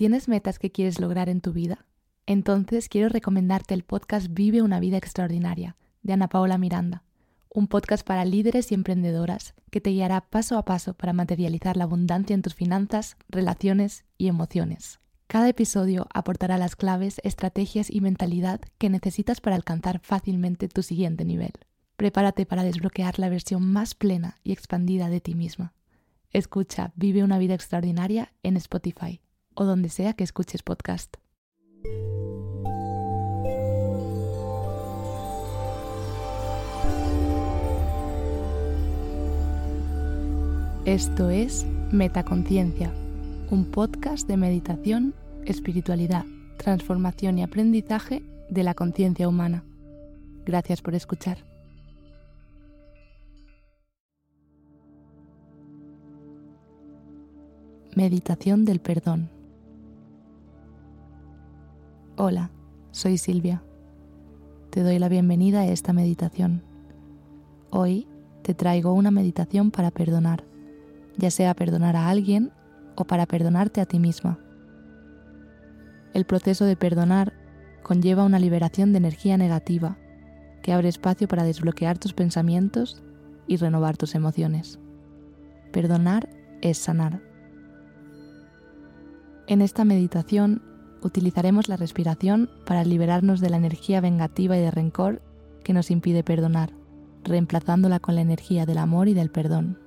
¿Tienes metas que quieres lograr en tu vida? Entonces quiero recomendarte el podcast Vive una vida extraordinaria de Ana Paula Miranda, un podcast para líderes y emprendedoras que te guiará paso a paso para materializar la abundancia en tus finanzas, relaciones y emociones. Cada episodio aportará las claves, estrategias y mentalidad que necesitas para alcanzar fácilmente tu siguiente nivel. Prepárate para desbloquear la versión más plena y expandida de ti misma. Escucha Vive una vida extraordinaria en Spotify o donde sea que escuches podcast. Esto es Metaconciencia, un podcast de meditación, espiritualidad, transformación y aprendizaje de la conciencia humana. Gracias por escuchar. Meditación del perdón. Hola, soy Silvia. Te doy la bienvenida a esta meditación. Hoy te traigo una meditación para perdonar, ya sea perdonar a alguien o para perdonarte a ti misma. El proceso de perdonar conlleva una liberación de energía negativa que abre espacio para desbloquear tus pensamientos y renovar tus emociones. Perdonar es sanar. En esta meditación utilizaremos la respiración para liberarnos de la energía vengativa y de rencor que nos impide perdonar, reemplazándola con la energía del amor y del perdón.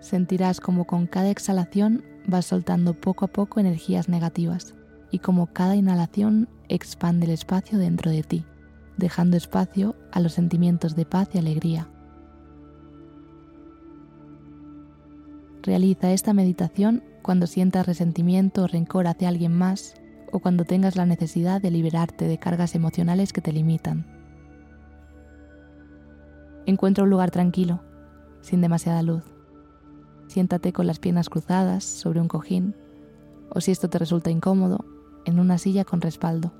Sentirás como con cada exhalación vas soltando poco a poco energías negativas y como cada inhalación expande el espacio dentro de ti, dejando espacio a los sentimientos de paz y alegría. Realiza esta meditación cuando sientas resentimiento o rencor hacia alguien más o cuando tengas la necesidad de liberarte de cargas emocionales que te limitan. Encuentra un lugar tranquilo, sin demasiada luz. Siéntate con las piernas cruzadas sobre un cojín o si esto te resulta incómodo, en una silla con respaldo.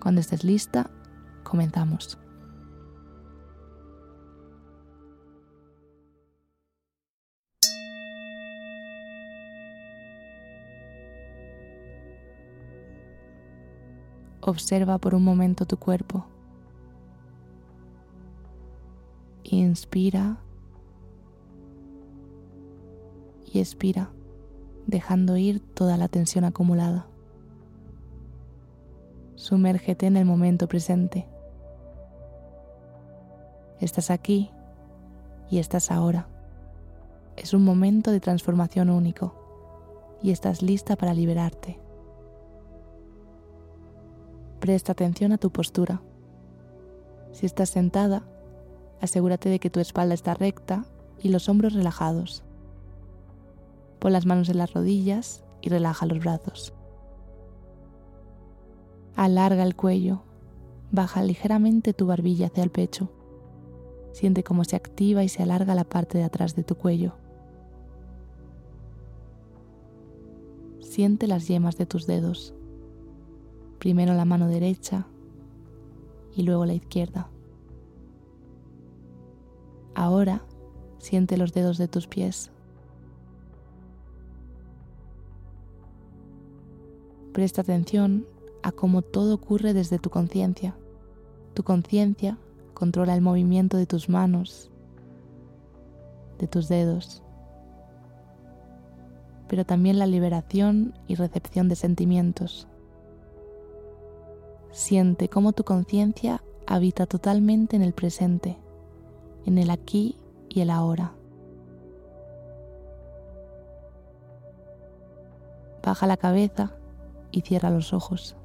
Cuando estés lista, comenzamos. Observa por un momento tu cuerpo. Inspira y expira, dejando ir toda la tensión acumulada. Sumérgete en el momento presente. Estás aquí y estás ahora. Es un momento de transformación único y estás lista para liberarte. Presta atención a tu postura. Si estás sentada, asegúrate de que tu espalda está recta y los hombros relajados. Pon las manos en las rodillas y relaja los brazos. Alarga el cuello, baja ligeramente tu barbilla hacia el pecho. Siente cómo se activa y se alarga la parte de atrás de tu cuello. Siente las yemas de tus dedos primero la mano derecha y luego la izquierda. Ahora siente los dedos de tus pies. Presta atención a cómo todo ocurre desde tu conciencia. Tu conciencia controla el movimiento de tus manos, de tus dedos, pero también la liberación y recepción de sentimientos. Siente cómo tu conciencia habita totalmente en el presente, en el aquí y el ahora. Baja la cabeza y cierra los ojos.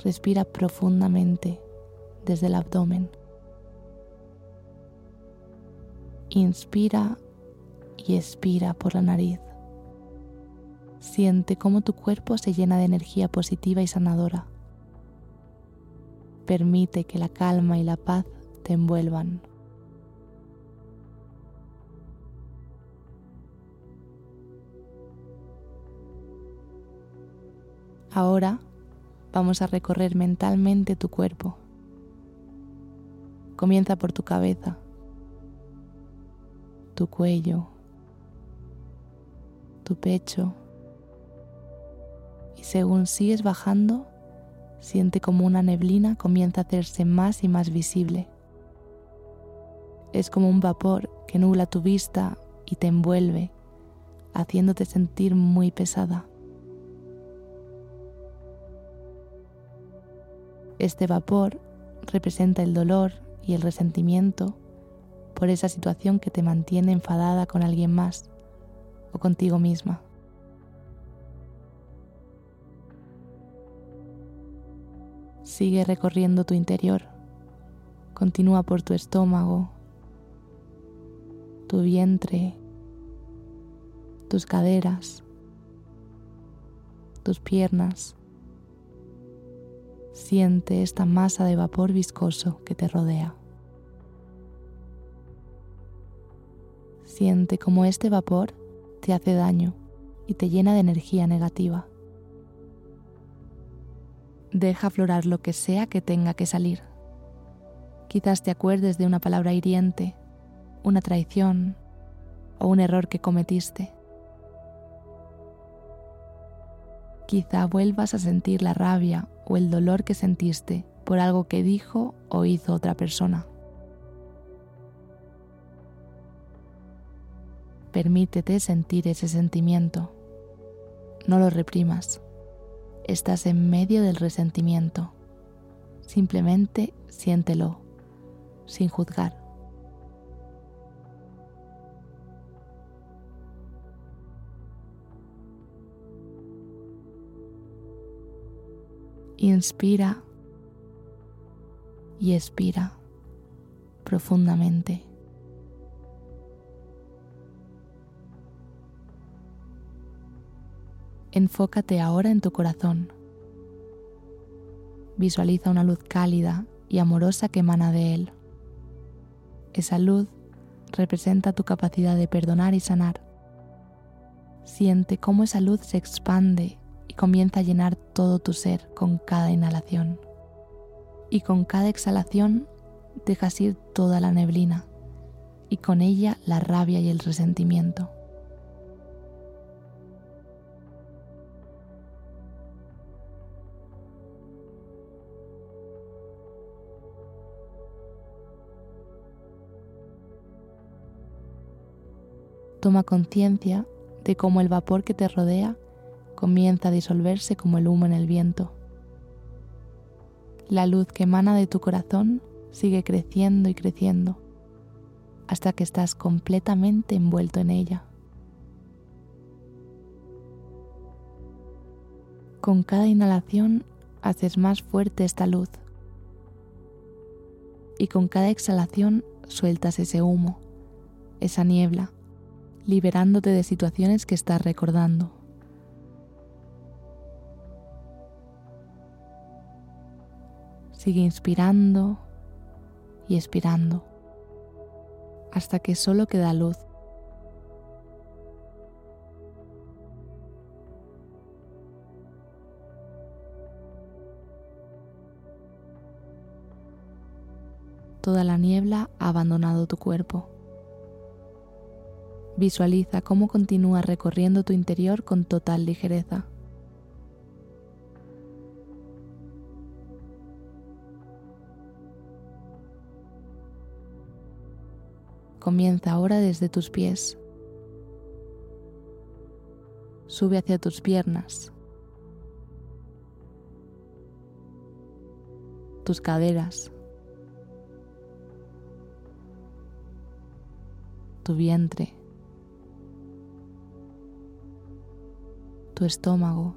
Respira profundamente desde el abdomen. Inspira y expira por la nariz. Siente cómo tu cuerpo se llena de energía positiva y sanadora. Permite que la calma y la paz te envuelvan. Ahora vamos a recorrer mentalmente tu cuerpo. Comienza por tu cabeza, tu cuello, tu pecho, según sigues bajando, siente como una neblina comienza a hacerse más y más visible. Es como un vapor que nubla tu vista y te envuelve, haciéndote sentir muy pesada. Este vapor representa el dolor y el resentimiento por esa situación que te mantiene enfadada con alguien más o contigo misma. Sigue recorriendo tu interior. Continúa por tu estómago, tu vientre, tus caderas, tus piernas. Siente esta masa de vapor viscoso que te rodea. Siente como este vapor te hace daño y te llena de energía negativa. Deja aflorar lo que sea que tenga que salir. Quizás te acuerdes de una palabra hiriente, una traición o un error que cometiste. Quizá vuelvas a sentir la rabia o el dolor que sentiste por algo que dijo o hizo otra persona. Permítete sentir ese sentimiento. No lo reprimas. Estás en medio del resentimiento. Simplemente siéntelo, sin juzgar. Inspira y expira profundamente. Enfócate ahora en tu corazón. Visualiza una luz cálida y amorosa que emana de él. Esa luz representa tu capacidad de perdonar y sanar. Siente cómo esa luz se expande y comienza a llenar todo tu ser con cada inhalación. Y con cada exhalación dejas ir toda la neblina y con ella la rabia y el resentimiento. Toma conciencia de cómo el vapor que te rodea comienza a disolverse como el humo en el viento. La luz que emana de tu corazón sigue creciendo y creciendo hasta que estás completamente envuelto en ella. Con cada inhalación haces más fuerte esta luz y con cada exhalación sueltas ese humo, esa niebla liberándote de situaciones que estás recordando. Sigue inspirando y expirando hasta que solo queda luz. Toda la niebla ha abandonado tu cuerpo. Visualiza cómo continúa recorriendo tu interior con total ligereza. Comienza ahora desde tus pies. Sube hacia tus piernas, tus caderas, tu vientre. Tu estómago,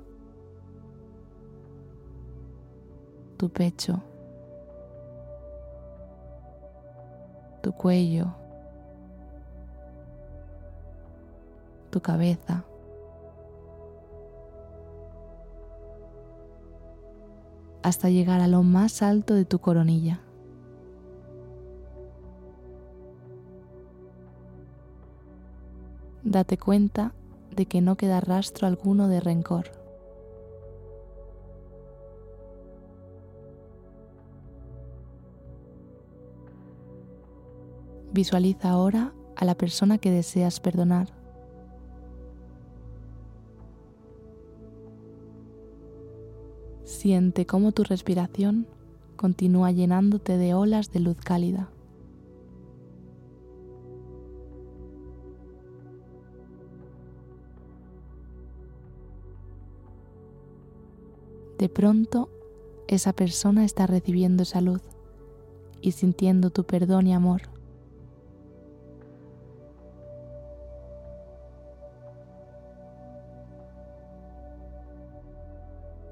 tu pecho, tu cuello, tu cabeza. hasta llegar a lo más alto de tu coronilla. Date cuenta de que no queda rastro alguno de rencor. Visualiza ahora a la persona que deseas perdonar. Siente cómo tu respiración continúa llenándote de olas de luz cálida. De pronto, esa persona está recibiendo esa luz y sintiendo tu perdón y amor.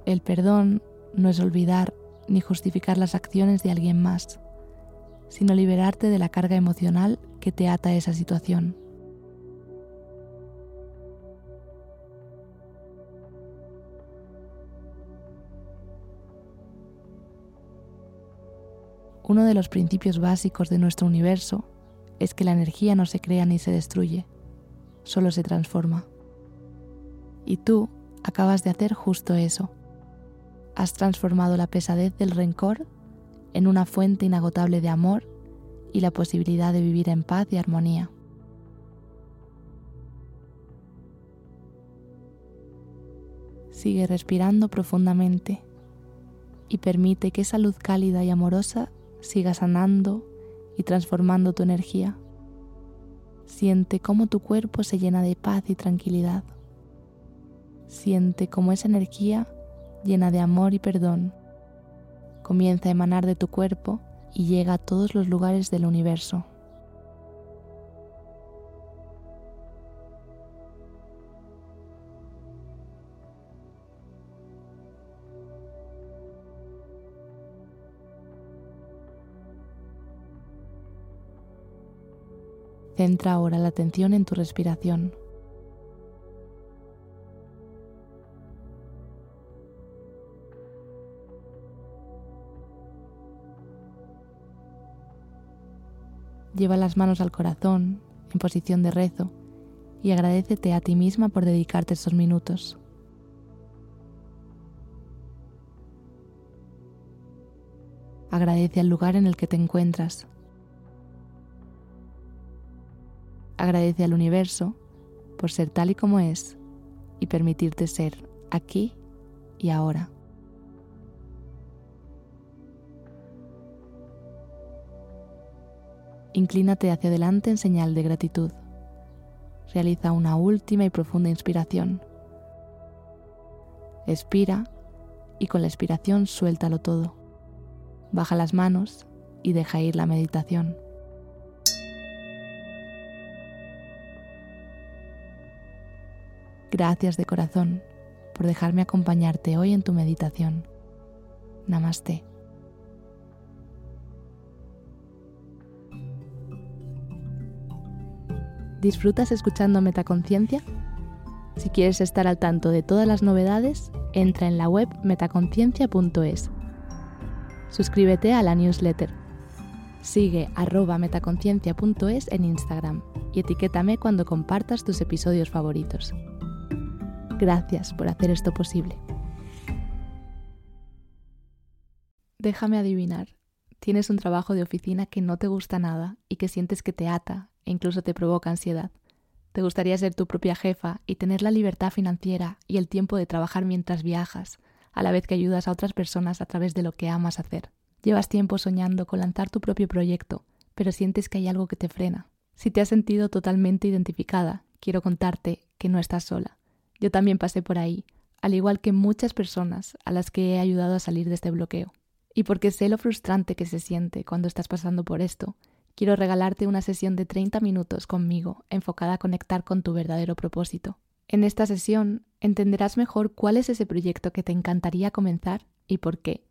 El perdón no es olvidar ni justificar las acciones de alguien más, sino liberarte de la carga emocional que te ata a esa situación. Uno de los principios básicos de nuestro universo es que la energía no se crea ni se destruye, solo se transforma. Y tú acabas de hacer justo eso has transformado la pesadez del rencor en una fuente inagotable de amor y la posibilidad de vivir en paz y armonía. Sigue respirando profundamente y permite que esa luz cálida y amorosa siga sanando y transformando tu energía. Siente cómo tu cuerpo se llena de paz y tranquilidad. Siente cómo esa energía llena de amor y perdón, comienza a emanar de tu cuerpo y llega a todos los lugares del universo. Centra ahora la atención en tu respiración. Lleva las manos al corazón en posición de rezo y agradecete a ti misma por dedicarte estos minutos. Agradece al lugar en el que te encuentras. Agradece al universo por ser tal y como es y permitirte ser aquí y ahora. Inclínate hacia adelante en señal de gratitud. Realiza una última y profunda inspiración. Expira y con la expiración suéltalo todo. Baja las manos y deja ir la meditación. Gracias de corazón por dejarme acompañarte hoy en tu meditación. Namaste. ¿Disfrutas escuchando Metaconciencia? Si quieres estar al tanto de todas las novedades, entra en la web metaconciencia.es. Suscríbete a la newsletter. Sigue arroba metaconciencia.es en Instagram y etiquétame cuando compartas tus episodios favoritos. Gracias por hacer esto posible. Déjame adivinar. Tienes un trabajo de oficina que no te gusta nada y que sientes que te ata e incluso te provoca ansiedad. Te gustaría ser tu propia jefa y tener la libertad financiera y el tiempo de trabajar mientras viajas, a la vez que ayudas a otras personas a través de lo que amas hacer. Llevas tiempo soñando con lanzar tu propio proyecto, pero sientes que hay algo que te frena. Si te has sentido totalmente identificada, quiero contarte que no estás sola. Yo también pasé por ahí, al igual que muchas personas a las que he ayudado a salir de este bloqueo. Y porque sé lo frustrante que se siente cuando estás pasando por esto, quiero regalarte una sesión de 30 minutos conmigo enfocada a conectar con tu verdadero propósito. En esta sesión entenderás mejor cuál es ese proyecto que te encantaría comenzar y por qué.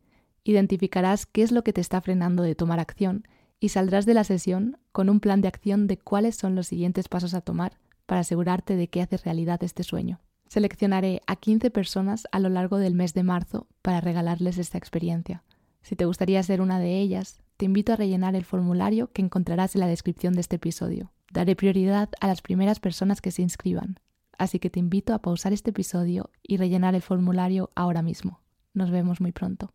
Identificarás qué es lo que te está frenando de tomar acción y saldrás de la sesión con un plan de acción de cuáles son los siguientes pasos a tomar para asegurarte de que haces realidad este sueño. Seleccionaré a 15 personas a lo largo del mes de marzo para regalarles esta experiencia. Si te gustaría ser una de ellas, te invito a rellenar el formulario que encontrarás en la descripción de este episodio. Daré prioridad a las primeras personas que se inscriban, así que te invito a pausar este episodio y rellenar el formulario ahora mismo. Nos vemos muy pronto.